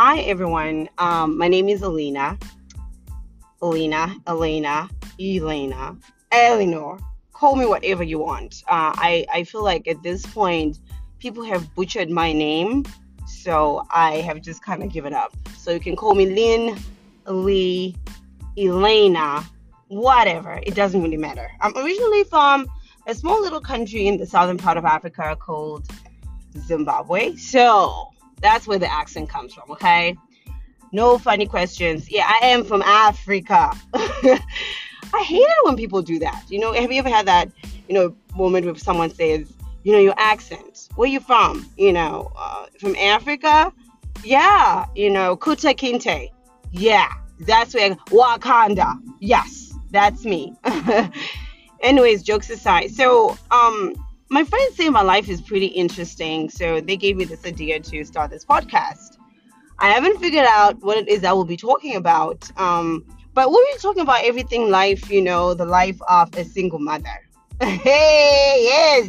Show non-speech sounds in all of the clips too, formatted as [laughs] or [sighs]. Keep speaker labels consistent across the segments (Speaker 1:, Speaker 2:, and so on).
Speaker 1: Hi, everyone. Um, my name is Alina. Alina, Elena, Elena, Eleanor. Call me whatever you want. Uh, I, I feel like at this point, people have butchered my name, so I have just kind of given up. So you can call me Lynn, Lee, Elena, whatever. It doesn't really matter. I'm originally from a small little country in the southern part of Africa called Zimbabwe. So that's where the accent comes from, okay? No funny questions. Yeah, I am from Africa. [laughs] I hate it when people do that. You know, have you ever had that, you know, moment where someone says, you know, your accent, where you from? You know, uh, from Africa? Yeah, you know, Kunta Kinte. Yeah, that's where Wakanda. Yes, that's me. [laughs] Anyways, jokes aside. So, um, my friends say my life is pretty interesting, so they gave me this idea to start this podcast. I haven't figured out what it is I will be talking about, um, but we'll be talking about everything life, you know, the life of a single mother. [laughs] hey, yes,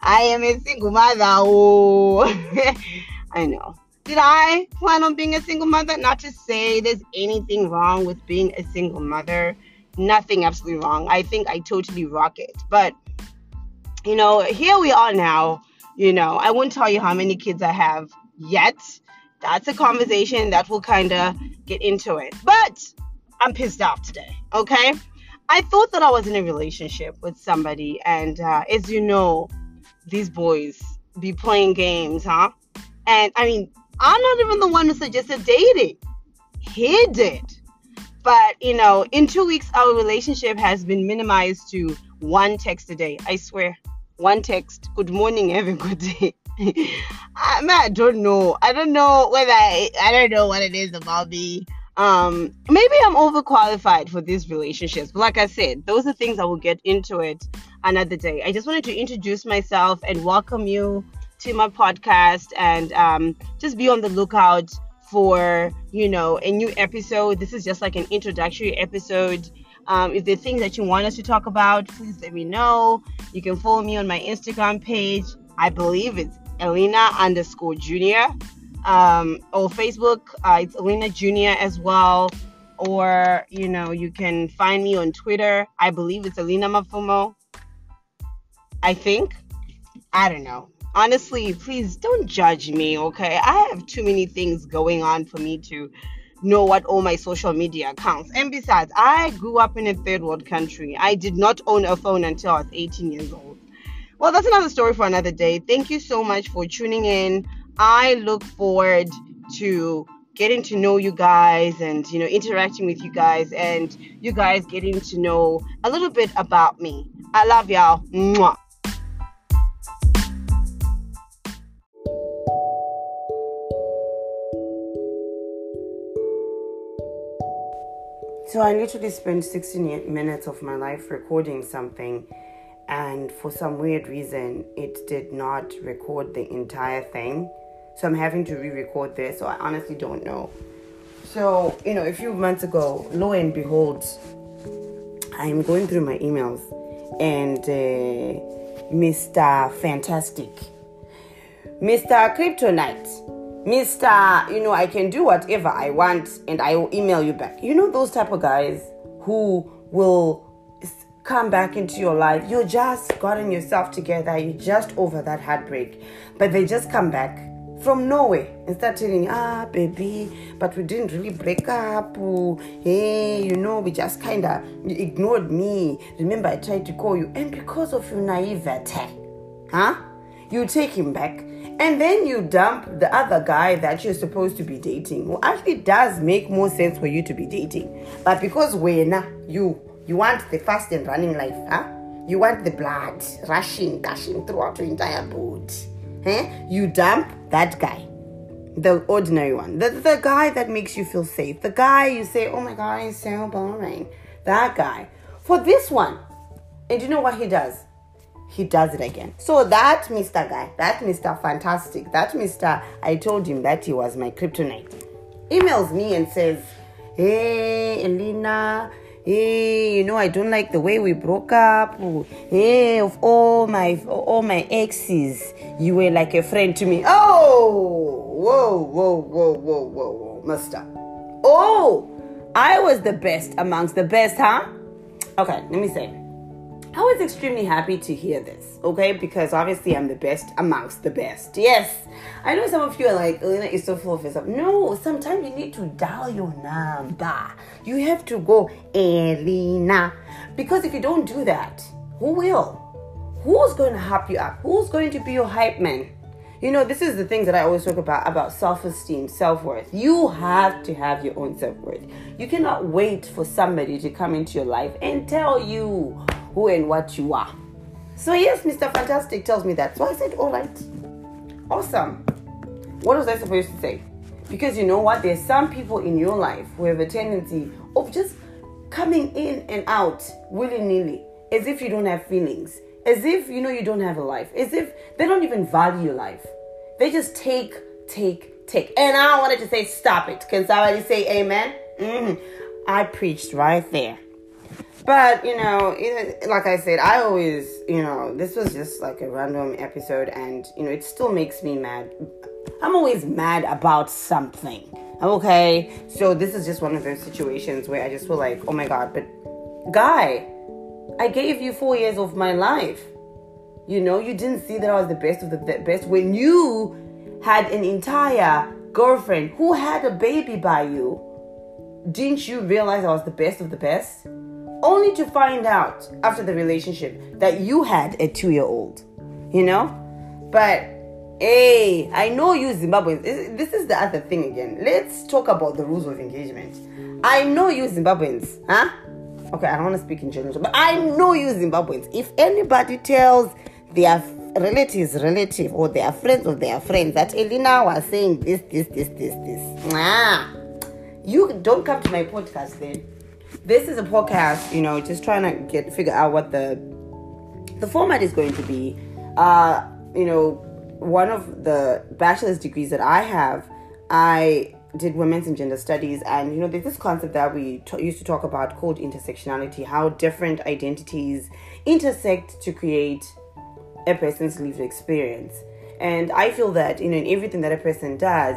Speaker 1: I am a single mother. Oh, [laughs] I know. Did I plan on being a single mother? Not to say there's anything wrong with being a single mother. Nothing absolutely wrong. I think I totally rock it. But you know, here we are now. You know, I won't tell you how many kids I have yet. That's a conversation that will kind of get into it. But I'm pissed off today, okay? I thought that I was in a relationship with somebody, and uh, as you know, these boys be playing games, huh? And I mean, I'm not even the one who suggested dating. He did. But, you know, in two weeks, our relationship has been minimized to one text a day. I swear. One text. Good morning, every good day. [laughs] I, mean, I don't know. I don't know whether I, I don't know what it is about me. Um, maybe I'm overqualified for these relationships. But like I said, those are things I will get into it another day. I just wanted to introduce myself and welcome you to my podcast and um, just be on the lookout for you know a new episode. This is just like an introductory episode. Um, if there's things that you want us to talk about, please let me know. You can follow me on my Instagram page. I believe it's Elena underscore Junior. Um, or Facebook, uh, it's Elena Junior as well. Or you know, you can find me on Twitter. I believe it's Elena Mafumo. I think. I don't know honestly, please don't judge me, okay? I have too many things going on for me to know what all my social media accounts. And besides, I grew up in a third world country. I did not own a phone until I was 18 years old. Well, that's another story for another day. Thank you so much for tuning in. I look forward to getting to know you guys and you know interacting with you guys and you guys getting to know a little bit about me. I love y'all. Mwah. So I literally spent 16 minutes of my life recording something, and for some weird reason, it did not record the entire thing. So I'm having to re record this, so I honestly don't know. So, you know, a few months ago, lo and behold, I'm going through my emails, and uh, Mr. Fantastic, Mr. Kryptonite, Mr. You know, I can do whatever I want and I will email you back. You know, those type of guys who will come back into your life. You just gotten yourself together, you're just over that heartbreak, but they just come back from nowhere and start telling, ah, baby, but we didn't really break up. hey, you know, we just kind of ignored me. Remember, I tried to call you, and because of your naivete, huh? You take him back and then you dump the other guy that you're supposed to be dating. Well, actually, does make more sense for you to be dating. But because when you you want the fast and running life, huh? You want the blood rushing, gushing throughout your entire body. Eh? You dump that guy, the ordinary one, the, the guy that makes you feel safe, the guy you say, oh my god, he's so boring. That guy. For this one, and you know what he does? He does it again. So that Mr. Guy, that Mr. Fantastic, that Mr. I told him that he was my kryptonite, emails me and says, Hey, Elena, hey, you know, I don't like the way we broke up. Hey, of all my all my exes, you were like a friend to me. Oh,
Speaker 2: whoa, whoa, whoa, whoa, whoa, whoa, Mister. Oh, I was the best amongst the best, huh? Okay, let me say. I was extremely happy to hear this, okay? Because obviously I'm the best amongst the best. Yes. I know some of you are like, Elena is so full of herself. No, sometimes you need to dial your number. You have to go, Elena. Because if you don't do that, who will? Who's going to hype you up? Who's going to be your hype man? You know, this is the things that I always talk about about self-esteem, self-worth. You have to have your own self-worth. You cannot wait for somebody to come into your life and tell you who and what you are. So yes, Mr. Fantastic tells me that. So I said, all right. Awesome. What was I supposed to say? Because you know what? There's some people in your life who have a tendency of just coming in and out willy-nilly as if you don't have feelings as if you know you don't have a life, as if they don't even value your life. They just take, take, take. And I wanted to say, stop it. Can somebody say amen? Mm-hmm. I preached right there. But, you know, it, like I said, I always, you know, this was just like a random episode and, you know, it still makes me mad. I'm always mad about something. Okay? So this is just one of those situations where I just feel like, oh my God, but guy, I gave you four years of my life. You know, you didn't see that I was the best of the best when you had an entire girlfriend who had a baby by you. Didn't you realize I was the best of the best? Only to find out after the relationship that you had a two year old. You know? But hey, I know you Zimbabweans. This is the other thing again. Let's talk about the rules of engagement. I know you Zimbabweans, huh? okay, I don't want to speak in general, but I know you Zimbabweans. If anybody tells their relatives, relative, or their friends of their friends that Elena was saying this, this, this, this, this, ah, you don't come to my podcast then. This is a podcast, you know, just trying to get figure out what the the format is going to be. Uh, you know, one of the bachelor's degrees that I have, I did women's and gender studies and you know there's this concept that we t- used to talk about called intersectionality how different identities intersect to create a person's lived experience and i feel that you know in everything that a person does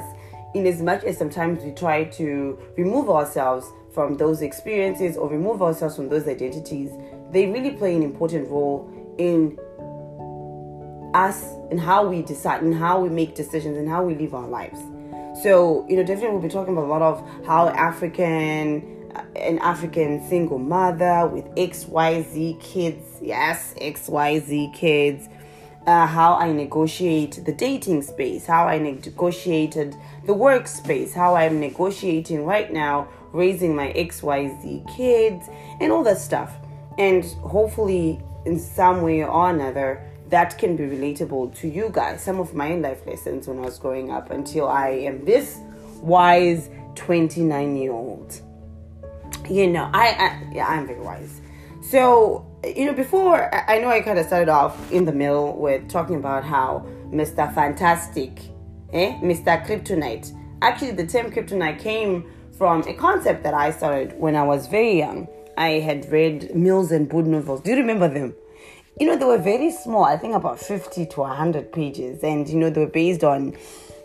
Speaker 2: in as much as sometimes we try to remove ourselves from those experiences or remove ourselves from those identities they really play an important role in us and how we decide and how we make decisions and how we live our lives. So, you know, definitely we'll be talking about a lot of how African, uh, an African single mother with XYZ kids, yes, XYZ kids, uh, how I negotiate the dating space, how I negotiated the workspace, how I'm negotiating right now raising my XYZ kids, and all that stuff. And hopefully, in some way or another, that can be relatable to you guys. Some of my life lessons when I was growing up until I am this wise 29 year old. You know, I, I yeah, I'm very wise. So, you know, before I know I kind of started off in the middle with talking about how Mr. Fantastic, eh, Mr. Kryptonite. Actually, the term kryptonite came from a concept that I started when I was very young. I had read Mills and Boon novels. Do you remember them? you know, they were very small, I think about 50 to 100 pages. And, you know, they were based on,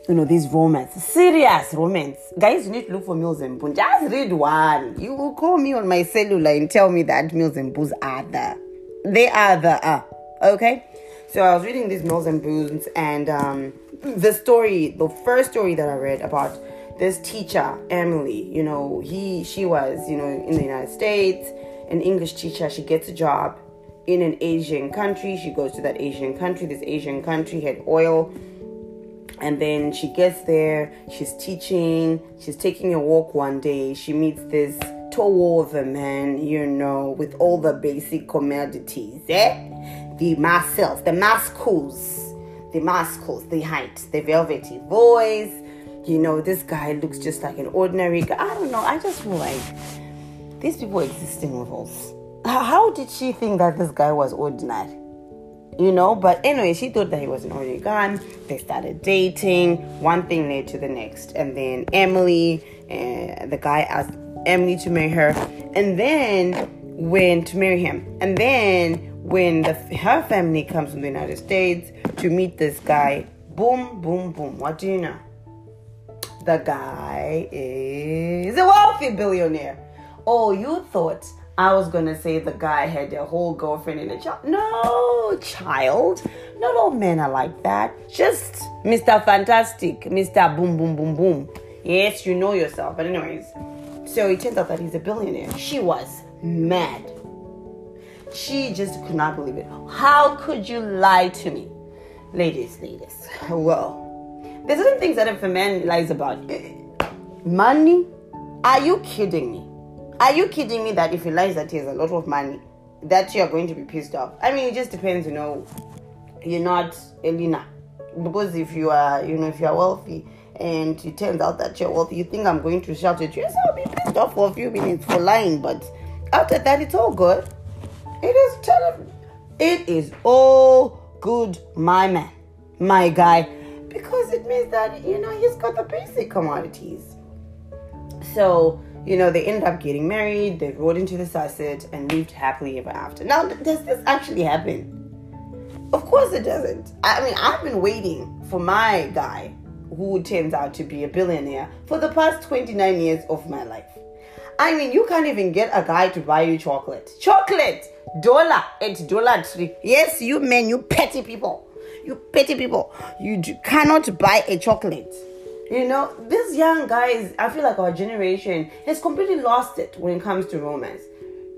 Speaker 2: you know, these romance, serious romance. Guys, you need to look for Mills and Boon. Just read one. You will call me on my cellular and tell me that Mills and Boons are the, they are the, uh, okay? So I was reading these Mills and Boons and um, the story, the first story that I read about this teacher, Emily, you know, he, she was, you know, in the United States, an English teacher. She gets a job in an Asian country. She goes to that Asian country. This Asian country had oil. And then she gets there, she's teaching, she's taking a walk one day. She meets this tall of a man, you know, with all the basic commodities, eh? The muscles, the muscles, the muscles, the height, the velvety voice. You know, this guy looks just like an ordinary guy. I don't know. I just feel like these people exist in novels how did she think that this guy was ordinary? You know, but anyway, she thought that he was an ordinary guy. They started dating. One thing led to the next, and then Emily, uh, the guy asked Emily to marry her, and then when to marry him, and then when the, her family comes from the United States to meet this guy, boom, boom, boom. What do you know? The guy is a wealthy billionaire. Oh, you thought I was gonna say the guy had a whole girlfriend and a child. No, child. Not all men are like that. Just Mr. Fantastic, Mr. Boom Boom Boom Boom. Yes, you know yourself. But anyways, so it turns out that he's a billionaire. She was mad. She just could not believe it. How could you lie to me? Ladies, ladies. Well, there's certain things that if a man lies about eh, money, are you kidding me? Are you kidding me that if he lies that he has a lot of money, that you are going to be pissed off? I mean, it just depends, you know. You're not Elena. Because if you are, you know, if you are wealthy and it turns out that you're wealthy, you think I'm going to shout at you. Yes, I'll be pissed off for a few minutes for lying, but after that, it's all good. It is terrible. It is all good, my man, my guy, because it means that, you know, he's got the basic commodities. So, you know, they ended up getting married, they rode into the sunset, and lived happily ever after. Now, does this actually happen? Of course it doesn't. I mean, I've been waiting for my guy who turns out to be a billionaire for the past 29 years of my life. I mean, you can't even get a guy to buy you chocolate. Chocolate! Dollar at Dollar Tree. Yes, you men, you petty people. You petty people. You do, cannot buy a chocolate. You know, these young guys, I feel like our generation has completely lost it when it comes to romance.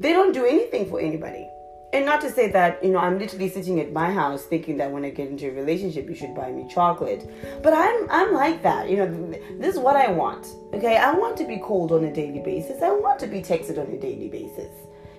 Speaker 2: They don't do anything for anybody. And not to say that, you know, I'm literally sitting at my house thinking that when I get into a relationship, you should buy me chocolate. But I'm, I'm like that. You know, this is what I want. Okay. I want to be called on a daily basis. I want to be texted on a daily basis.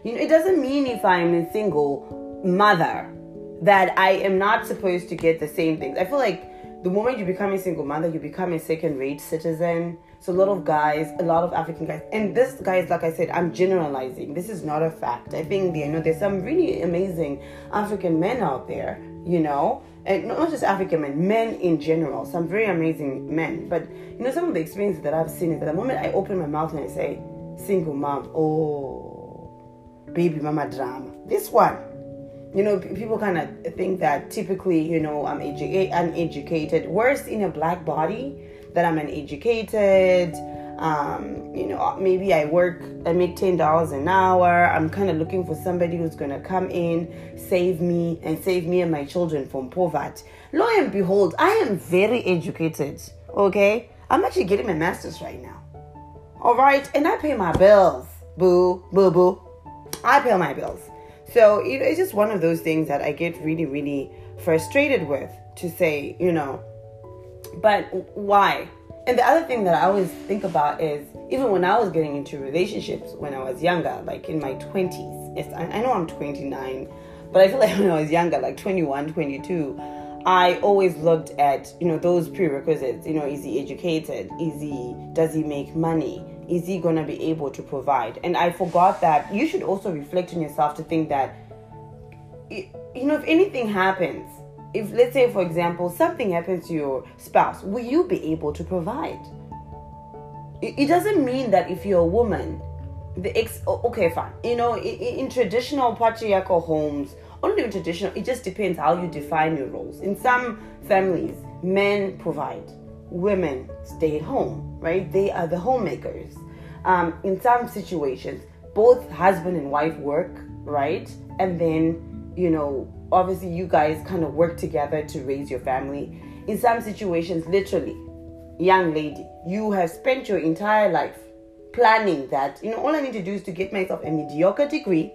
Speaker 2: You know, it doesn't mean if I'm a single mother that I am not supposed to get the same things. I feel like the moment you become a single mother, you become a second rate citizen. So a lot of guys, a lot of African guys, and this guys, like I said, I'm generalizing. This is not a fact. I think you know there's some really amazing African men out there, you know, and not just African men, men in general, some very amazing men. But you know, some of the experiences that I've seen is that the moment I open my mouth and I say single mom, oh, baby mama drama, this one you know, people kind of think that typically, you know, I'm edu- uneducated. Worse in a black body, that I'm uneducated. Um, you know, maybe I work, I make ten dollars an hour. I'm kind of looking for somebody who's gonna come in, save me, and save me and my children from poverty. Lo and behold, I am very educated. Okay, I'm actually getting my master's right now. All right, and I pay my bills. Boo, boo, boo. I pay my bills. So it's just one of those things that I get really, really frustrated with to say, you know, but why? And the other thing that I always think about is even when I was getting into relationships when I was younger, like in my 20s, yes, I, I know I'm 29, but I feel [laughs] like when I was younger, like 21, 22, I always looked at, you know, those prerequisites. You know, is he educated? Is he, does he make money? Is he going to be able to provide? And I forgot that you should also reflect on yourself to think that, you know, if anything happens, if let's say, for example, something happens to your spouse, will you be able to provide? It doesn't mean that if you're a woman, the ex, okay, fine. You know, in, in traditional patriarchal homes, only in traditional, it just depends how you define your roles. In some families, men provide women stay at home, right? They are the homemakers. Um, in some situations, both husband and wife work, right? And then, you know, obviously you guys kind of work together to raise your family. In some situations, literally, young lady, you have spent your entire life planning that, you know, all I need to do is to get myself a mediocre degree,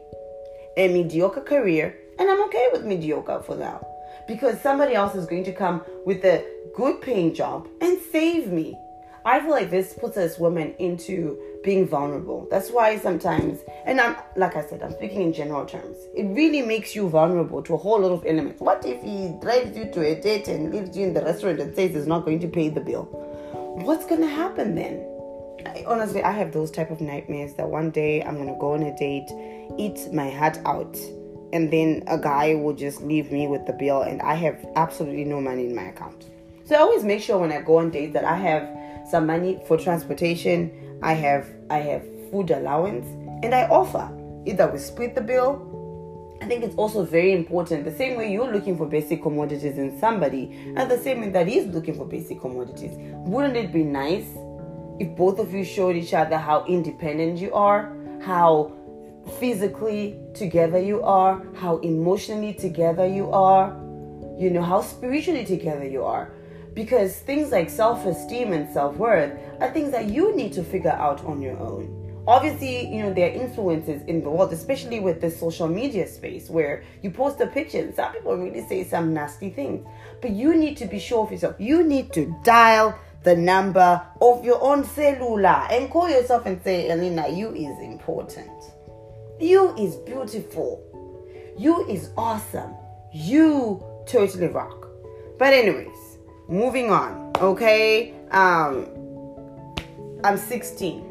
Speaker 2: a mediocre career, and I'm okay with mediocre for now because somebody else is going to come with a good paying job and save me. I feel like this puts us women into being vulnerable. That's why sometimes, and I'm like I said, I'm speaking in general terms. It really makes you vulnerable to a whole lot of elements. What if he drives you to a date and leaves you in the restaurant and says he's not going to pay the bill? What's gonna happen then? I, honestly, I have those type of nightmares that one day I'm gonna go on a date, eat my heart out, and then a guy will just leave me with the bill and I have absolutely no money in my account. So I always make sure when I go on dates that I have some money for transportation, I have I have food allowance, and I offer. Either we split the bill. I think it's also very important. The same way you're looking for basic commodities in somebody, and the same way that he's looking for basic commodities. Wouldn't it be nice if both of you showed each other how independent you are, how physically together you are, how emotionally together you are, you know, how spiritually together you are. Because things like self esteem and self worth are things that you need to figure out on your own. Obviously, you know, there are influences in the world, especially with the social media space where you post a picture and some people really say some nasty things. But you need to be sure of yourself. You need to dial the number of your own cellular and call yourself and say, Elena, you is important. You is beautiful. You is awesome. You totally rock. But anyways, moving on. Okay. Um I'm 16.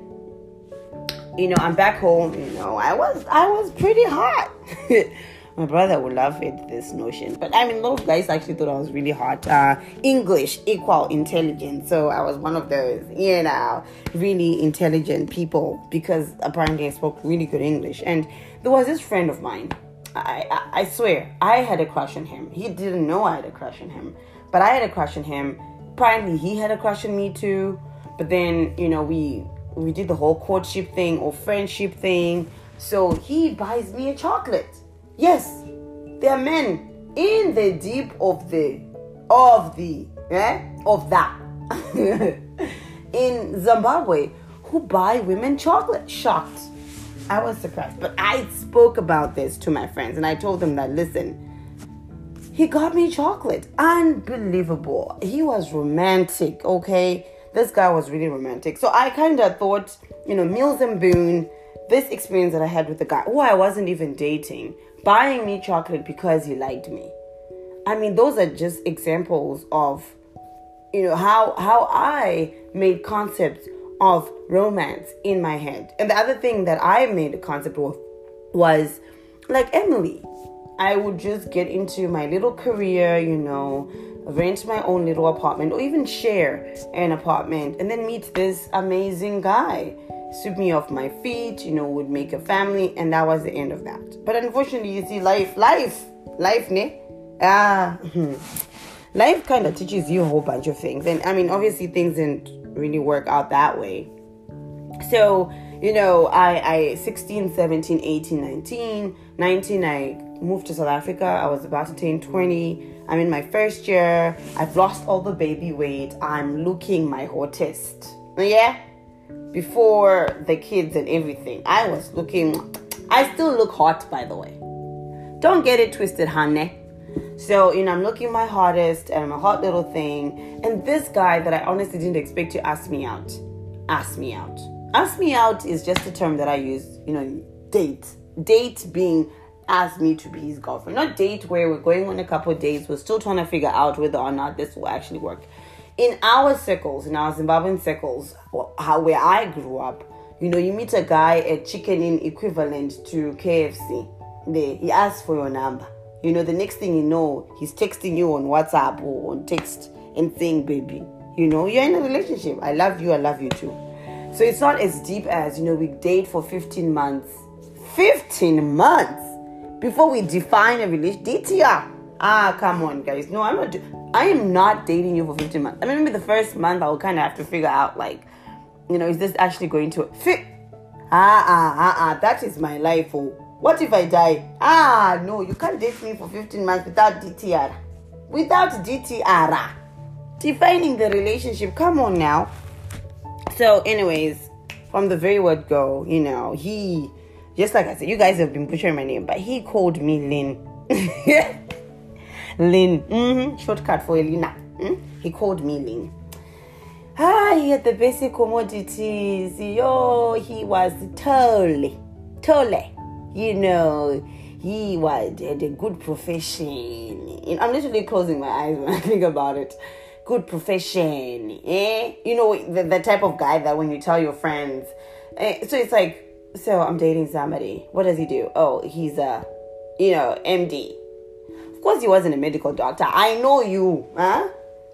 Speaker 2: You know, I'm back home, you know. I was I was pretty hot. [laughs] My brother would laugh at this notion. But I mean, a lot of guys actually thought I was really hot. Uh, English equal intelligence. So I was one of those, you know, really intelligent people because apparently I spoke really good English. And there was this friend of mine. I, I, I swear, I had a crush on him. He didn't know I had a crush on him. But I had a crush on him. Apparently, he had a crush on me too. But then, you know, we we did the whole courtship thing or friendship thing. So he buys me a chocolate. Yes, there are men in the deep of the of the eh, of that [laughs] in Zimbabwe who buy women chocolate. Shocked. I was surprised. But I spoke about this to my friends and I told them that listen, he got me chocolate. Unbelievable. He was romantic, okay? This guy was really romantic. So I kind of thought, you know, Mills and Boon, this experience that I had with the guy who I wasn't even dating buying me chocolate because he liked me. I mean, those are just examples of you know how how I made concepts of romance in my head. And the other thing that I made a concept of was like Emily. I would just get into my little career, you know, rent my own little apartment or even share an apartment and then meet this amazing guy sweep me off my feet, you know, would make a family, and that was the end of that. But unfortunately, you see, life, life, life, ne? Ah, life kind of teaches you a whole bunch of things. And I mean, obviously, things didn't really work out that way. So, you know, I, I 16, 17, 18, 19, 19, I moved to South Africa. I was about to turn 20. I'm in my first year. I've lost all the baby weight. I'm looking my hottest. Yeah? before the kids and everything. I was looking, I still look hot, by the way. Don't get it twisted, honey. So, you know, I'm looking my hottest and I'm a hot little thing. And this guy that I honestly didn't expect to ask me out, ask me out. Ask me out is just a term that I use, you know, date. Date being ask me to be his girlfriend. Not date where we're going on a couple of days. We're still trying to figure out whether or not this will actually work in our circles, in our Zimbabwean circles, how where I grew up, you know, you meet a guy at Chicken Inn equivalent to KFC. There, he asks for your number. You know, the next thing you know, he's texting you on WhatsApp or on text and saying, "Baby, you know, you're in a relationship. I love you. I love you too." So it's not as deep as you know, we date for 15 months. 15 months before we define a relationship. DTR. Ah, come on, guys. No, I'm not. I am not dating you for 15 months. I mean, maybe the first month I will kind of have to figure out, like, you know, is this actually going to fit? Ah, ah, ah, ah, that is my life. Oh, what if I die? Ah, no, you can't date me for 15 months without DTR. Without DTR. Defining the relationship. Come on now. So, anyways, from the very word go, you know, he, just like I said, you guys have been butchering my name, but he called me Lynn. [laughs] Lynn. Mm-hmm. Shortcut for Elena. Mm? He called me Lynn. Ah, he had the basic commodities. Yo, he was totally, totally, you know, he was had a good profession. I'm literally closing my eyes when I [laughs] think about it. Good profession, eh? You know, the, the type of guy that when you tell your friends, eh, so it's like, so I'm dating somebody. What does he do? Oh, he's a, you know, MD Of course he wasn't a medical doctor. I know you, huh?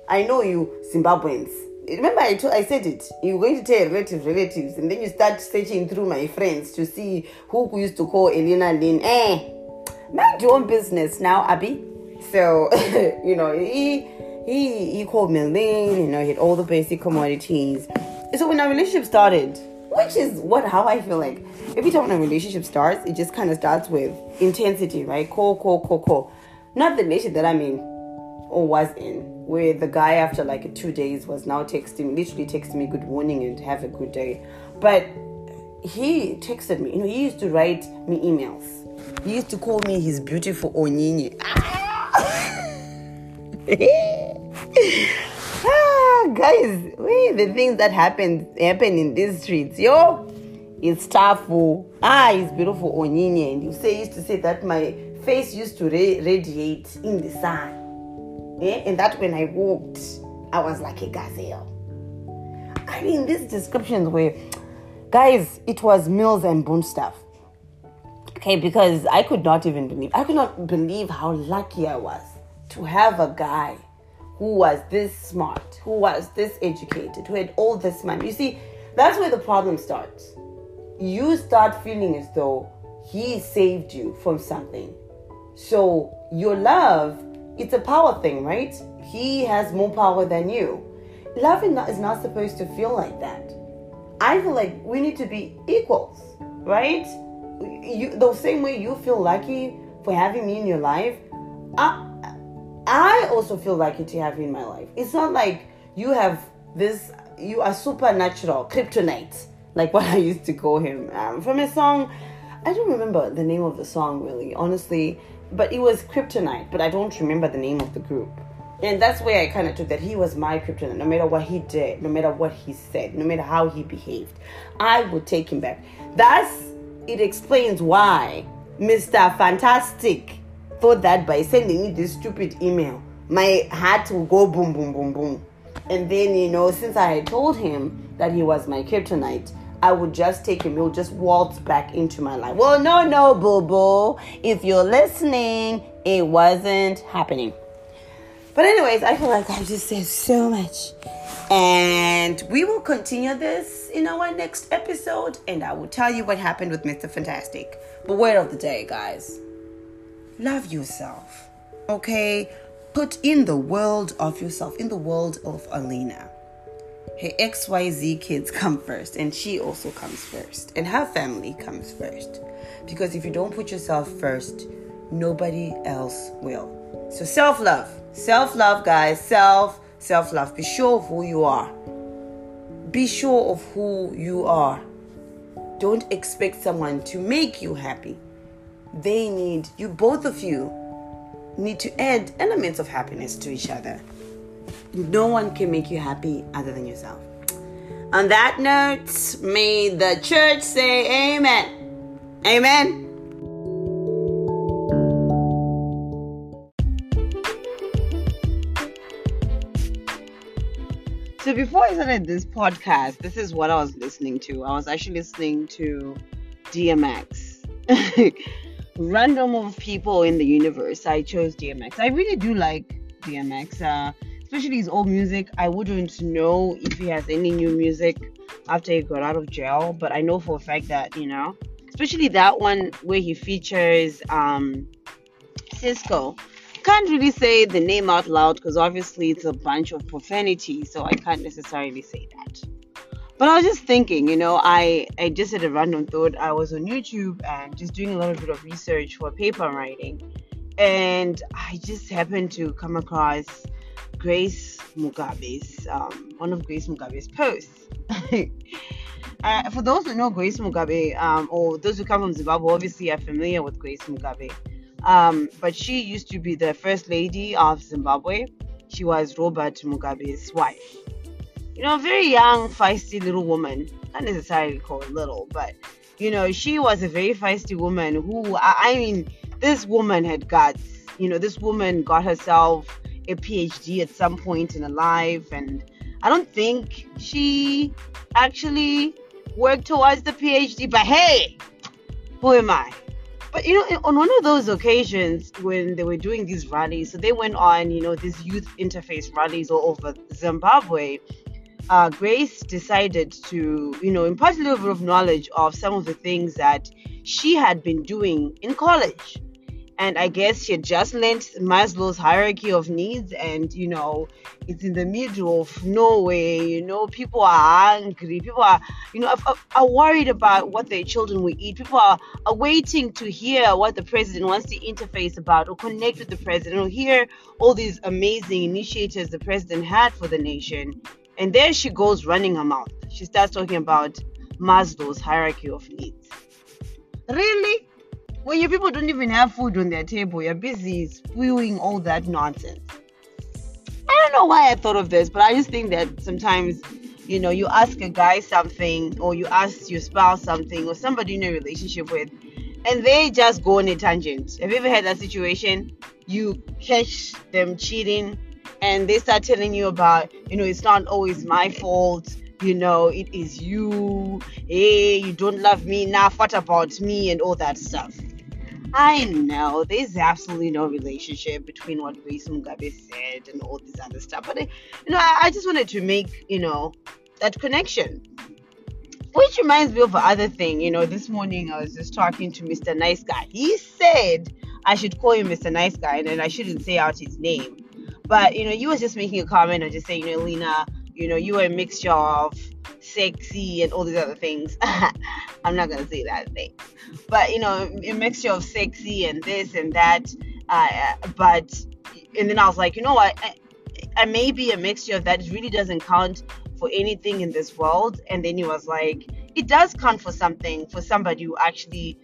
Speaker 2: I know you, Zimbabweans. Remember, I, told, I said it. You're going to tell relatives, relatives, and then you start searching through my friends to see who used to call Elena Lynn. Eh, mind your own business now, Abby. So, [laughs] you know, he he he called me Lynn. You know, he had all the basic commodities. So when our relationship started, which is what how I feel like every time when a relationship starts, it just kind of starts with intensity, right? Call, call, call, call. Not the relationship that I'm in or was in, where the guy after like two days was now texting, literally texting me good morning and have a good day. But he texted me, you know, he used to write me emails. He used to call me his beautiful Onyinye. [laughs] ah, guys, wait, the things that happen happen in these streets, yo, it's tough. Oh. Ah, it's beautiful Onyinye. And you say used to say that my face used to ra- radiate in the sun. Yeah? And that when I walked, I was like a gazelle. I mean, these descriptions were, guys, it was Mills and Boon stuff. Okay, because I could not even believe, I could not believe how lucky I was to have a guy who was this smart, who was this educated, who had all this money. You see, that's where the problem starts. You start feeling as though he saved you from something. So your love, it's a power thing, right? He has more power than you. Love is not supposed to feel like that. I feel like we need to be equals, right? You, the same way you feel lucky for having me in your life, I, I also feel lucky to have you in my life. It's not like you have this, you are supernatural, kryptonite, like [laughs] what I used to call him. Um, from a song, I don't remember the name of the song really, honestly, but it was Kryptonite, but I don't remember the name of the group. And that's where I kind of took that he was my kryptonite. No matter what he did, no matter what he said, no matter how he behaved, I would take him back. That's it explains why Mr. Fantastic thought that by sending me this stupid email, my heart will go boom, boom, boom, boom. And then, you know, since I had told him that he was my kryptonite, I would just take him, he'll just waltz back into my life. Well, no, no, boo boo. If you're listening, it wasn't happening. But, anyways, I feel like I just said so much. And we will continue this in our next episode, and I will tell you what happened with Mr. Fantastic. But, word of the day, guys love yourself, okay? Put in the world of yourself, in the world of Alina. Her XYZ kids come first, and she also comes first, and her family comes first. Because if you don't put yourself first, nobody else will. So, self love, self love, guys, self, self love. Be sure of who you are. Be sure of who you are. Don't expect someone to make you happy they need you both of you need to add elements of happiness to each other no one can make you happy other than yourself on that note may the church say amen amen
Speaker 1: So before I started this podcast, this is what I was listening to. I was actually listening to DMX. [laughs] random of people in the universe, I chose DMX. I really do like DMX, uh, especially his old music. I wouldn't know if he has any new music after he got out of jail, but I know for a fact that you know, especially that one where he features um, Sisqó. Can't really say the name out loud because obviously it's a bunch of profanity, so I can't necessarily say that. But I was just thinking, you know, I, I just had a random thought. I was on YouTube and just doing a little bit of research for paper I'm writing. And I just happened to come across Grace Mugabe's, um, one of Grace Mugabe's posts. [laughs] uh, for those who know Grace Mugabe, um, or those who come from Zimbabwe, obviously are familiar with Grace Mugabe. Um, but she used to be the first lady of Zimbabwe. She was Robert Mugabe's wife you know, a very young, feisty little woman. Not necessarily called little, but you know, she was a very feisty woman who, I mean, this woman had guts. You know, this woman got herself a PhD at some point in her life, and I don't think she actually worked towards the PhD, but hey, who am I? But you know, on one of those occasions when they were doing these rallies, so they went on, you know, these youth interface rallies all over Zimbabwe uh, Grace decided to, you know, impart a little bit of knowledge of some of the things that she had been doing in college. and I guess she had just learned Maslow's hierarchy of needs, and you know, it's in the middle of nowhere. You know, people are hungry. People are, you know, are, are worried about what their children will eat. People are, are waiting to hear what the president wants to interface about or connect with the president or hear all these amazing initiatives the president had for the nation. And there she goes running her mouth. She starts talking about Maslow's hierarchy of needs. Really? when your people don't even have food on their table, you're busy spewing all that nonsense. I don't know why I thought of this, but I just think that sometimes, you know, you ask a guy something, or you ask your spouse something, or somebody in a relationship with, and they just go on a tangent. Have you ever had that situation? You catch them cheating, and they start telling you about, you know, it's not always my fault you know, it is you, hey, you don't love me enough, what about me, and all that stuff. I know there's absolutely no relationship between what Grace Mugabe said and all this other stuff, but you know, I, I just wanted to make you know that connection. Which reminds me of another thing. You know, this morning I was just talking to Mr. Nice Guy. He said I should call him Mr. Nice Guy and then I shouldn't say out his name. But you know, he was just making a comment and just saying, you know, Lena, you know, you are a mixture of sexy and all these other things. [laughs] I'm not gonna say that thing, but you know, a mixture of sexy and this and that. Uh, but and then I was like, you know what? I, I may be a mixture of that. It really doesn't count for anything in this world. And then he was like, it does count for something for somebody who actually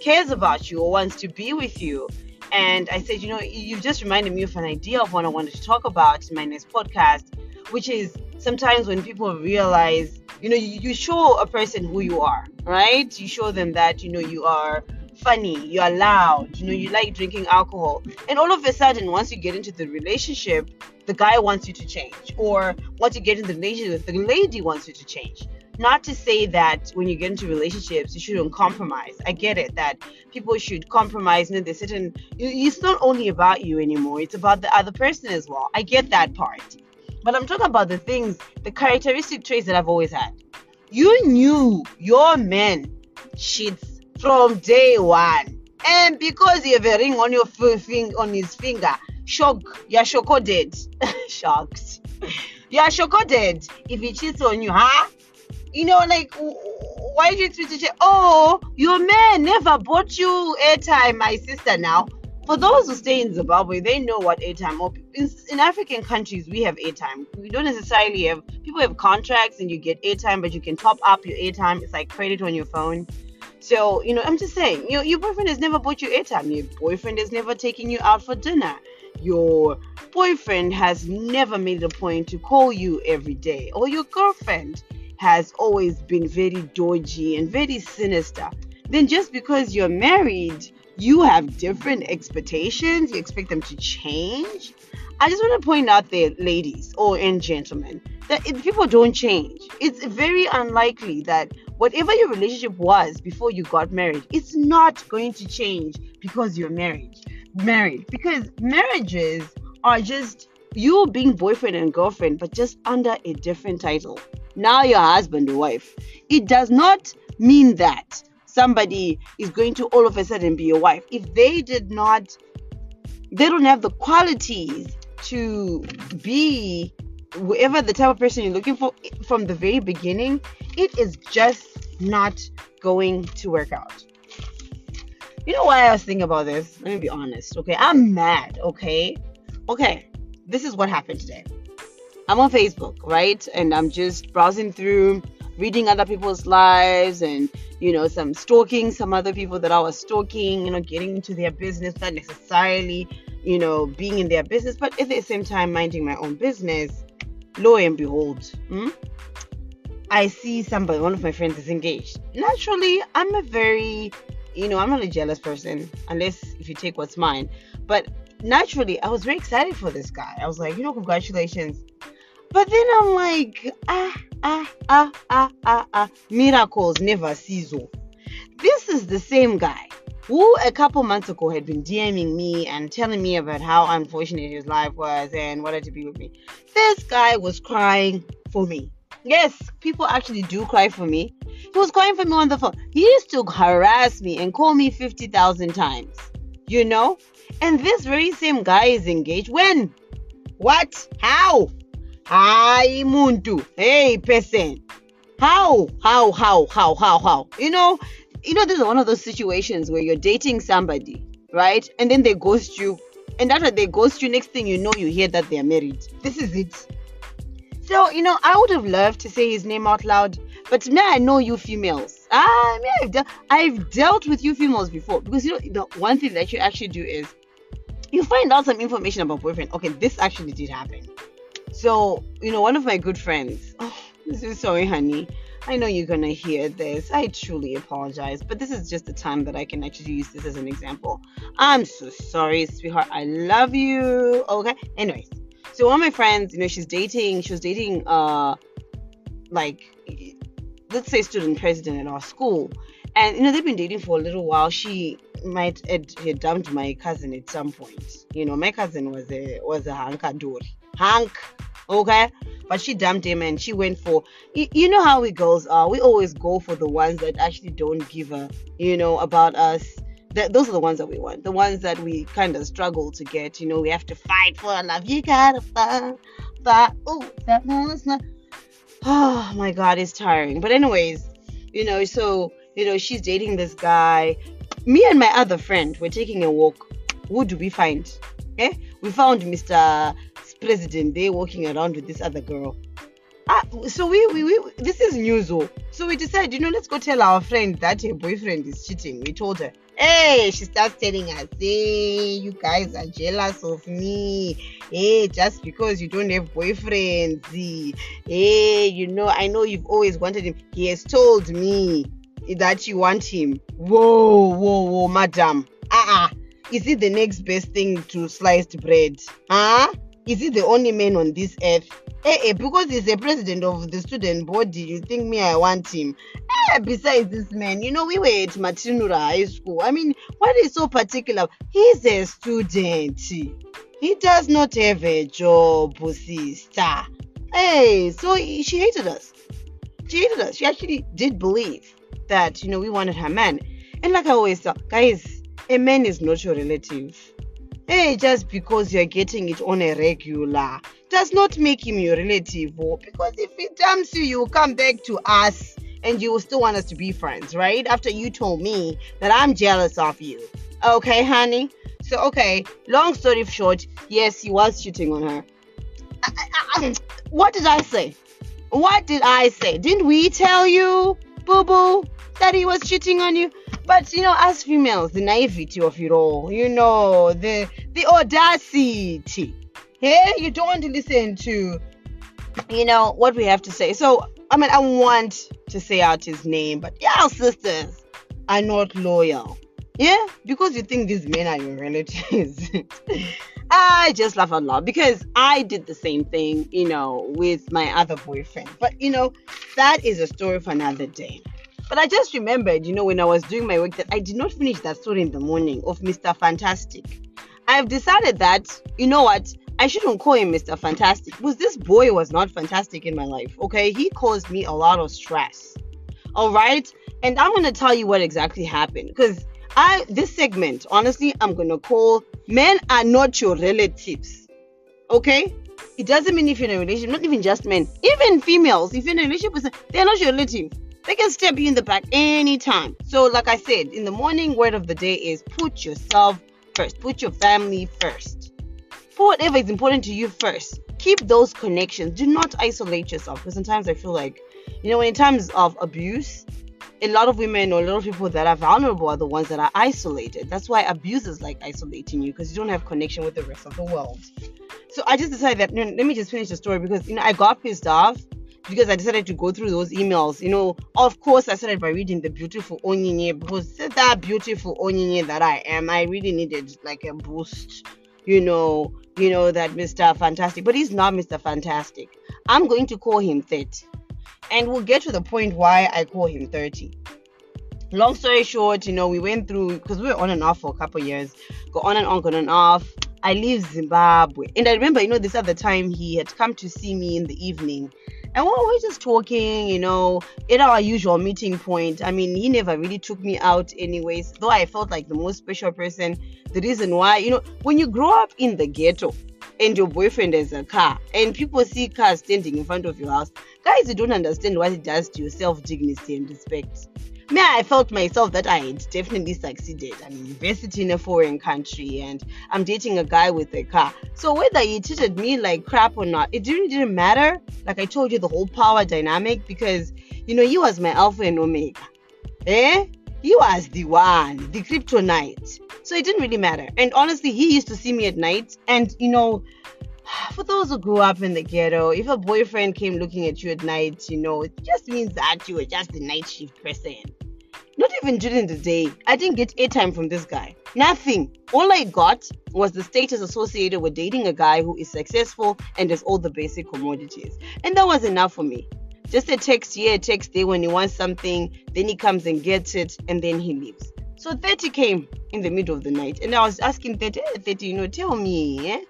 Speaker 1: cares about you or wants to be with you. And I said, you know, you've just reminded me of an idea of what I wanted to talk about in my next podcast, which is sometimes when people realize, you know, you, you show a person who you are, right? You show them that, you know, you are funny, you are loud, you know, you like drinking alcohol. And all of a sudden, once you get into the relationship, the guy wants you to change. Or once you get into the relationship, the lady wants you to change. Not to say that when you get into relationships, you shouldn't compromise. I get it that people should compromise. You know, there's certain, it's not only about you anymore, it's about the other person as well. I get that part. But I'm talking about the things, the characteristic traits that I've always had. You knew your man cheats from day one. And because you have a ring on your finger on his finger, shock, you're shocked. [laughs] Shocked. You're shocked if he cheats on you, huh? You know, like why did you say, oh, your man never bought you airtime, my sister now? for those who stay in Zimbabwe, they know what airtime. Or in, in African countries, we have airtime. We don't necessarily have people have contracts and you get airtime, but you can top up your airtime. It's like credit on your phone. So you know, I'm just saying, your your boyfriend has never bought you airtime. Your boyfriend has never taken you out for dinner. Your boyfriend has never made a point to call you every day, or your girlfriend has always been very dodgy and very sinister. Then just because you're married you have different expectations, you expect them to change. I just want to point out there, ladies or and gentlemen, that if people don't change, it's very unlikely that whatever your relationship was before you got married, it's not going to change because you're married. Married because marriages are just you being boyfriend and girlfriend, but just under a different title. Now you're husband or wife. It does not mean that somebody is going to all of a sudden be your wife. If they did not they don't have the qualities to be whoever the type of person you're looking for from the very beginning it is just not going to work out. You know why i was thinking about this? Let me be honest okay? I'm mad okay? Okay this is what happened today i'm on facebook right? And i'm just browsing through reading other people's lives and you know some stalking some other people that i was stalking you know getting into their business not necessarily you know being in their business but at the same time minding my own business. Lo and behold hmm, i see somebody one of my friends is engaged. Naturally i'm a very you know i'm not a jealous person unless if you take what's mine. But naturally i was very excited for this guy. I was like you know congratulations but then i'm like ah ah, ah, ah, ah, ah, miracles never cease. Oh. This is the same guy who a couple months ago had been DMing me and telling me about how unfortunate his life was and wanted to be with me. This guy was crying for me. Yes, people actually do cry for me. He was crying for me on the phone. He used to harass me and call me 50,000 times. you know? And this very same guy is engaged. When? What? How? Hi, Muntu. Hey, person. How? How? How? How? How? How? You know, you know, this is one of those situations where you're dating somebody, right? And then they ghost you. And after they ghost you, next thing you know, you hear that they're married. This is it. So, you know, I would have loved to say his name out loud, but now I know you females. Ah, I've, de- I've dealt with you females before because you know the one thing that you actually do is you find out some information about boyfriend. Okay, this actually did happen. So, you know, one of my good friends, [sighs] oh, is sorry, honey. I know you're gonna hear this. I truly apologize, but this is just the time that I can actually use this as an example. I'm so sorry, sweetheart. I love you. Okay. Anyways, so one of my friends, you know, she's dating. She was dating, uh, like, let's say, student president at our school, and you know they've been dating for a little while. She might had, had dumped my cousin at some point. You know, my cousin was a was a hankadori. Hank okay? But she dumped him and she went for you, you know how we girls are we always go for the ones that actually don't give a you know about us. That those are the ones that we want the ones that we kind of struggle to get you know we have to fight for a love you gotta fight oh that not oh [sighs] my god it's tiring. But anyways you know so you know she's dating this guy. Me and my other friend were taking a walk. Who do we find okay? We found mr president there walking around with this other girl. Ah, so we, we, we this is news though. So we decided, you know, let's go tell our friend that her boyfriend is cheating. We told her, hey, she starts telling us, hey, you guys are jealous of me. Hey, just because you don't have boyfriends. Hey, you know, I know you've always wanted him. He has told me that you want him. Whoa, whoa, whoa, madam. Uh-uh. Is it the next best thing to sliced bread? Huh? Is he the only man on this earth? Eh, eh, because he's the president of the student body, you think me I want him? Eh, besides this man, you know, we were at Matinura High School. I mean, what is so particular? He's a student. He does not have a job, sister. Hey, so she hated us. She hated us. She actually did believe that, you know, we wanted her man. And like I always say, guys, a man is not your relative hey, just because you're getting it on a regular does not make him your relative. Oh, because if he dumps you, you'll come back to us and you will still want us to be friends, right? After you told me that I'm jealous of you. Okay, honey? So, okay, long story short, yes, he was cheating on her. I, I, I, um, what did I say? What did I say? Didn't we tell you, boo boo, that he was cheating on you? But you know, as females, the naivety of it all, you know, the the audacity. Hey, you don't want to listen to, you know, what we have to say. So I mean, I want to say out his name, but y'all sisters are not loyal. Yeah, because you think these men are your relatives. [laughs] I just laugh out loud because I did the same thing, you know, with my other boyfriend. But you know, that is a story for another day. But I just remembered, you know, when I was doing my work that I did not finish that story in the morning of Mr. Fantastic. I've decided that, you know what, I shouldn't call him Mr. Fantastic because this boy was not fantastic in my life. Okay, he caused me a lot of stress. All right, and I'm gonna tell you what exactly happened because I this segment, honestly, I'm gonna call men are not your relatives. Okay, it doesn't mean if you're in a relationship, not even just men, even females. If you're in a relationship they're not your relative. They can stab you in the back anytime. So, like I said, in the morning, word of the day is put yourself first, put your family first, put whatever is important to you first. Keep those connections. Do not isolate yourself because sometimes I feel like, you know, in times of abuse, a lot of women or a lot of people that are vulnerable are the ones that are isolated. That's why abusers like isolating you because you don't have connection with the rest of the world. So I just decided that you know, let me just finish the story because you know I got pissed off because I decided to go through those emails. You know, of course, I started by reading the beautiful Onyinye because that beautiful Onyinye that I am, I really needed like a boost. You know, you know that Mr. Fantastic, but he's not Mr. Fantastic. I'm going to call him 30, and we'll get to the point why I call him 30 long story short, you know, we went through because we were on and off for a couple years, go on and on, on and off. I leave Zimbabwe, and I remember, you know, this other time he had come to see me in the evening, And we were just talking, you know, at our usual meeting point. I mean, he never really took me out, anyways, though I felt like the most special person. The reason why, you know, when you grow up in the ghetto and your boyfriend has a car and people see cars standing in front of your house, guys, you don't understand what it does to your self dignity and respect me, I felt myself that I had definitely succeeded. I'm university in a foreign country and I'm dating a guy with a car. So whether he treated me like crap or not, it really didn't matter. Like I told you, the whole power dynamic because you know he was my alpha and omega. Eh? He was the one, the kryptonite. So it didn't really matter. And honestly, he used to see me at night and you know for those who grew up in the ghetto, if a boyfriend came looking at you at night, you know, it just means that you were just a night shift person. Not even during the day. I didn't get airtime from this guy. Nothing. All I got was the status associated with dating a guy who is successful and has all the basic commodities. And that was enough for me. Just a text here, a text there when he wants something, then he comes and gets it, and then he leaves. So 30 came in the middle of the night, and I was asking 30, 30 you know, tell me, eh?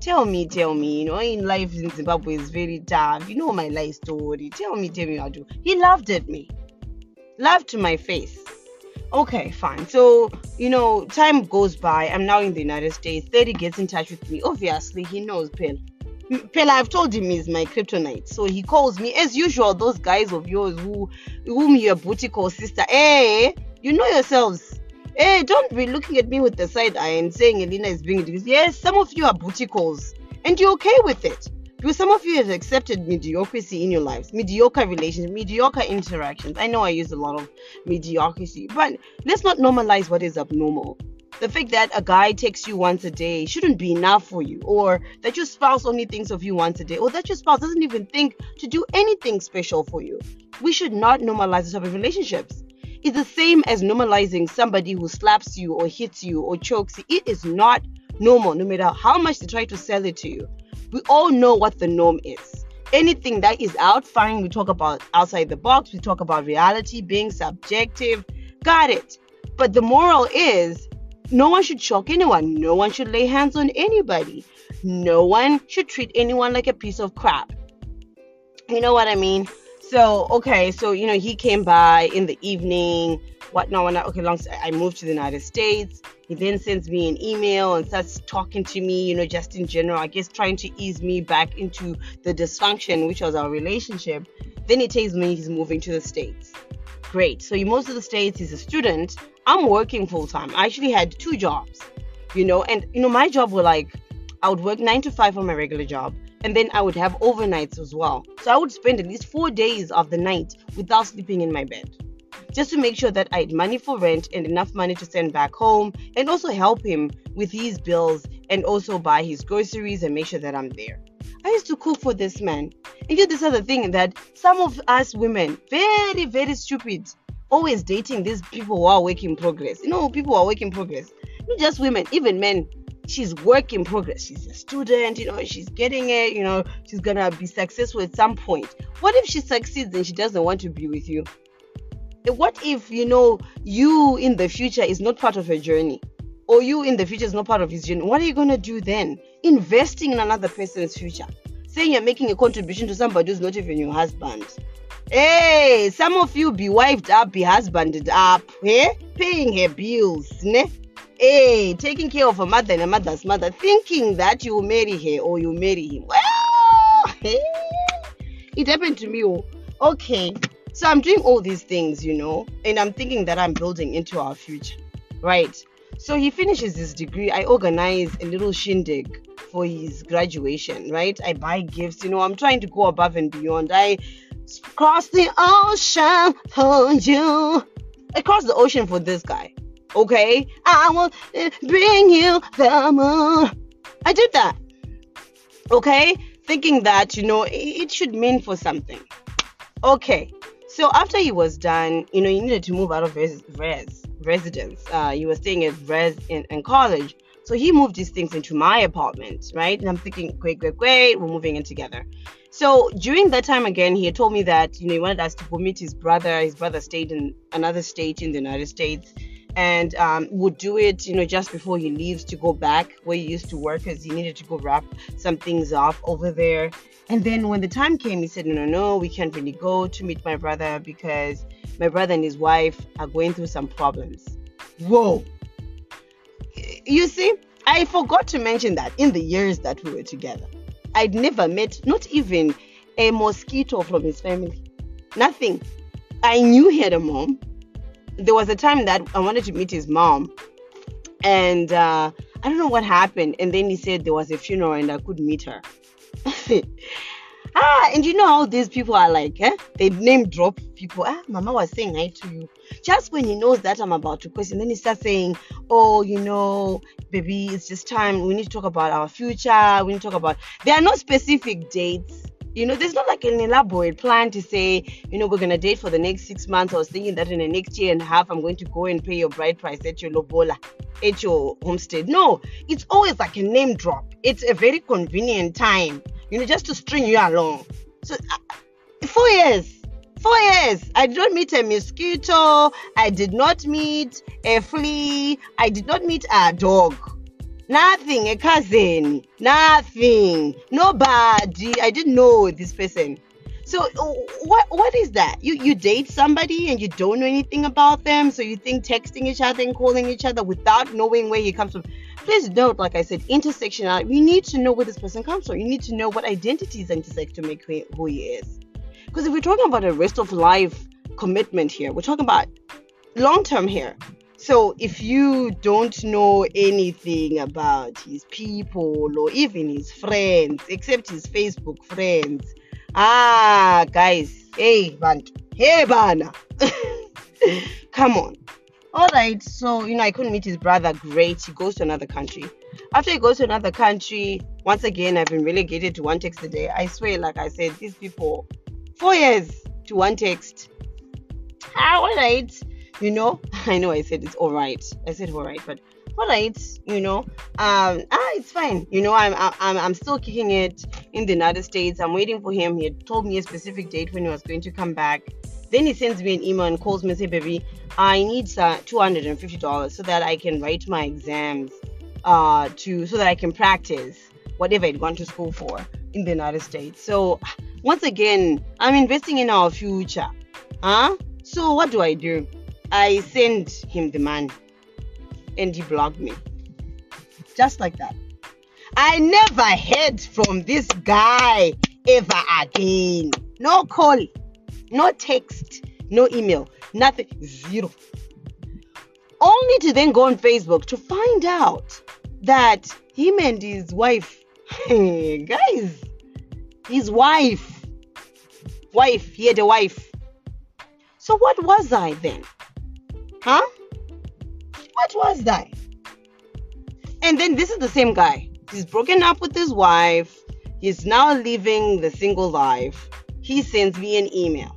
Speaker 1: Tell me, tell me, you know, in life in Zimbabwe is very tough. You know my life story. Tell me, tell me how to. He laughed at me. Laughed to my face. Okay, fine. So, you know, time goes by. I'm now in the United States. 30 gets in touch with me. Obviously, he knows Pel. Pel, I've told him he's my kryptonite. So he calls me. As usual, those guys of yours who whom your booty call sister. Hey, you know yourselves. Hey, don't be looking at me with the side eye and saying Elena is being ridiculous. Yes, some of you are booty calls. And you're okay with it. Because some of you have accepted mediocrity in your lives, mediocre relations, mediocre interactions. I know I use a lot of mediocrity, but let's not normalize what is abnormal. The fact that a guy texts you once a day shouldn't be enough for you, or that your spouse only thinks of you once a day, or that your spouse doesn't even think to do anything special for you. We should not normalize this type of relationships. It's the same as normalizing somebody who slaps you or hits you or chokes you. It is not normal, no matter how much they try to sell it to you we all know what the norm is. Anything that is out, fine. We talk about outside the box, we talk about reality being subjective. Got it. But the moral is no one should shock anyone, no one should lay hands on anybody, no one should treat anyone like a piece of crap. You know what I mean? So, okay, so you know, he came by in the evening, whatnot, whatnot. Okay, long I moved to the United States. He then sends me an email and starts talking to me, you know, just in general, I guess trying to ease me back into the dysfunction, which was our relationship. Then he tells me he's moving to the States. Great. So he moves to the States, he's a student. I'm working full time. I actually had two jobs, you know, and, you know, my job were like, I would work nine to five on my regular job, and then I would have overnights as well. So I would spend at least four days of the night without sleeping in my bed just to make sure that I had money for rent and enough money to send back home and also help him with his bills and also buy his groceries and make sure that I'm there. I used to cook for this man. And yet this other thing that some of us women, very, very stupid, always dating these people who are work in progress. You know, people who are work in progress. Not just women, even men. She's work in progress. She's a student, you know, she's getting it, you know, she's gonna be successful at some point. What if she succeeds and she doesn't want to be with you? what if you know you in the future is not part of her journey or you in the future is not part of his journey what are you to do then investing in another person's future saying you're making a contribution to somebody who's not even your husband hey some of you be wifed up be husbanded up eh? paying her bills ne? Hey taking care of a mother and a mother's mother thinking that you will marry her or you marry him well hey, it happened to me oh. okay so I'm doing all these things, you know, and I'm thinking that I'm building into our future, right? So he finishes his degree. I organize a little shindig for his graduation, right? I buy gifts, you know, I'm trying to go above and beyond. I cross the ocean for you. I cross the ocean for this guy. Okay? I will eh, bring you the moon. I did that. Okay? Thinking that, you know, it should mean for something. Okay. So after he was done, you know, he needed to move out of res, res residence. Uh, he was staying at res in, in college. So he moved these things into my apartment, right? And I'm thinking, great, great, great, we're moving in together. So during that time again, he had told me that, you know, he wanted us to go meet his brother. His brother stayed in another state in the United States. And um, would do it, you know, just before he leaves to go back where he used to work because he needed to go wrap some things off over there. And then when the time came, he said, No, no, no, we can't really go to meet my brother because my brother and his wife are going through some problems. Whoa. You see, I forgot to mention that in the years that we were together, I'd never met, not even a mosquito from his family. Nothing. I knew he had a mom there was a time that I wanted to meet his mom, and uh, I don't know what happened. And then he said there was a funeral and I could meet her. [laughs] ah, and you know how these people are like, eh? They name drop people. Ah, Mama was saying hi to you. Just when he knows that I'm about to question, then he starts saying, Oh, you know, baby, it's just time. We need to talk about our future. We need to talk about. There are no specific dates you know, there's not like an elaborate plan to say, you know, we're gonna date for the next six months. I was thinking that in the next year and a half, I'm going to go and pay your bride price at your lobola, at your homestead. No, it's always like a name drop. It's a very convenient time, you know, just to string you along. So, uh, four years. Four years. I did not meet a mosquito. I did not meet a flea. I did not meet a dog Nothing, a cousin, nothing, nobody. I didn't know this person. So what what is that? You you date somebody and you don't know anything about them, so you think texting each other and calling each other without knowing where he comes from. Please note, like I said, intersectionality. You need to know where this person comes from. You need to know what identities intersect to make who he is. Because if we're talking about a rest of life commitment here, we're talking about long term here. So if you don't know anything about his people or even his friends, except his Facebook friends, ah, guys, hey, bantu, hey, bana, [laughs] come on. All right, so you know, I couldn't meet his brother. Great, he goes to another country. After he goes to another country, once again, I've been relegated to one text a day. I swear, like I said, these people, four years to one text. Ah, all right you know? [laughs] I know i said it's all right i said all right but all right you know? Um ah it's fine. You know i'm i'm i'm still kicking it in the united states. I'm waiting for him. He had told me a specific date when he was going to come back. Then he sends me an email and calls me and say baby i need uh, $250 so that i can write my exams uh to so that i can practice whatever i'd gone to school for in the united states. So once again i'm investing in our future. Huh? So what do i do I sent him the money and he blocked me. Just like that. I never heard from this guy ever again. No call, no text, no email, nothing. Zero. Only to then go on Facebook to find out that him and his wife, [laughs] guys, his wife, wife, he had a wife. So what was I then? Huh? What was that? And then this is the same guy. He's broken up with his wife. He's now living the single life. He sends me an email,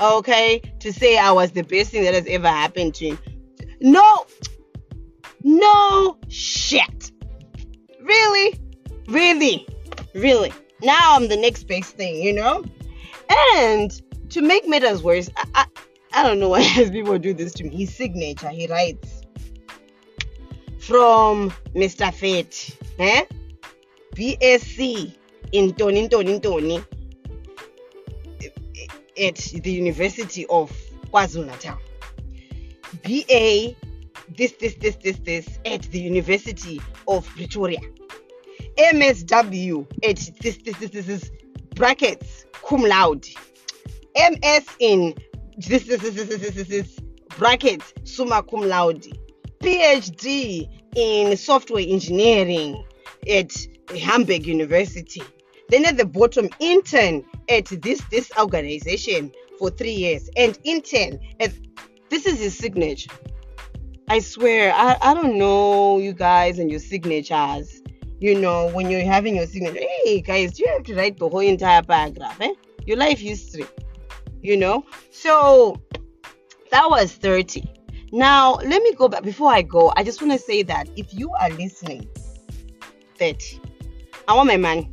Speaker 1: okay, to say I was the best thing that has ever happened to him. No, no shit. Really? Really? Really? Now I'm the next best thing, you know? And to make matters worse, I, I, I don't know why [laughs] people do this to me. His signature, he writes from Mr. Fate, eh? BSc in Tony, Tony, Tony at the University of KwaZulu Natal. BA, this, this, this, this, this at the University of Pretoria. MSW at this, this, this, this, this brackets cum laude. MS in this, this, this, this, this, this, this brackets summa cum laude, PhD in software engineering at Hamburg University. Then at the bottom, intern at this this organization for three years, and intern at this is his signature. I swear, I, I don't know you guys and your signatures. You know, when you're having your signature, hey guys, you have to write the whole entire paragraph, eh? Your life history you know so that was 30 now let me go back before i go i just want to say that if you are listening 30 i want my money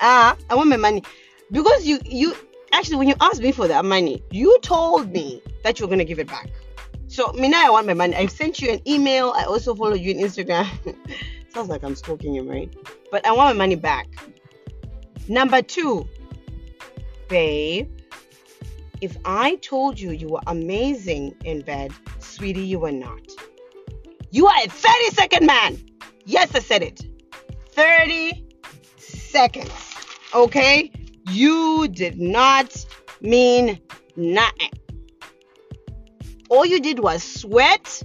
Speaker 1: ah i want my money because you you actually when you asked me for that money you told me that you were going to give it back So me now I want my money. I sent you an email. I also follow you on Instagram. [laughs] Sounds like I'm stalking him, right? But I want my money back. Number two, babe, if I told you you were amazing in bed, sweetie, you were not. You are a 30 second man. Yes, I said it. 30 seconds. Okay? You did not mean nothing. All you did was sweat,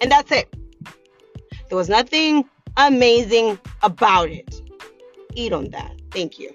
Speaker 1: and that's it. There was nothing amazing about it. Eat on that. Thank you.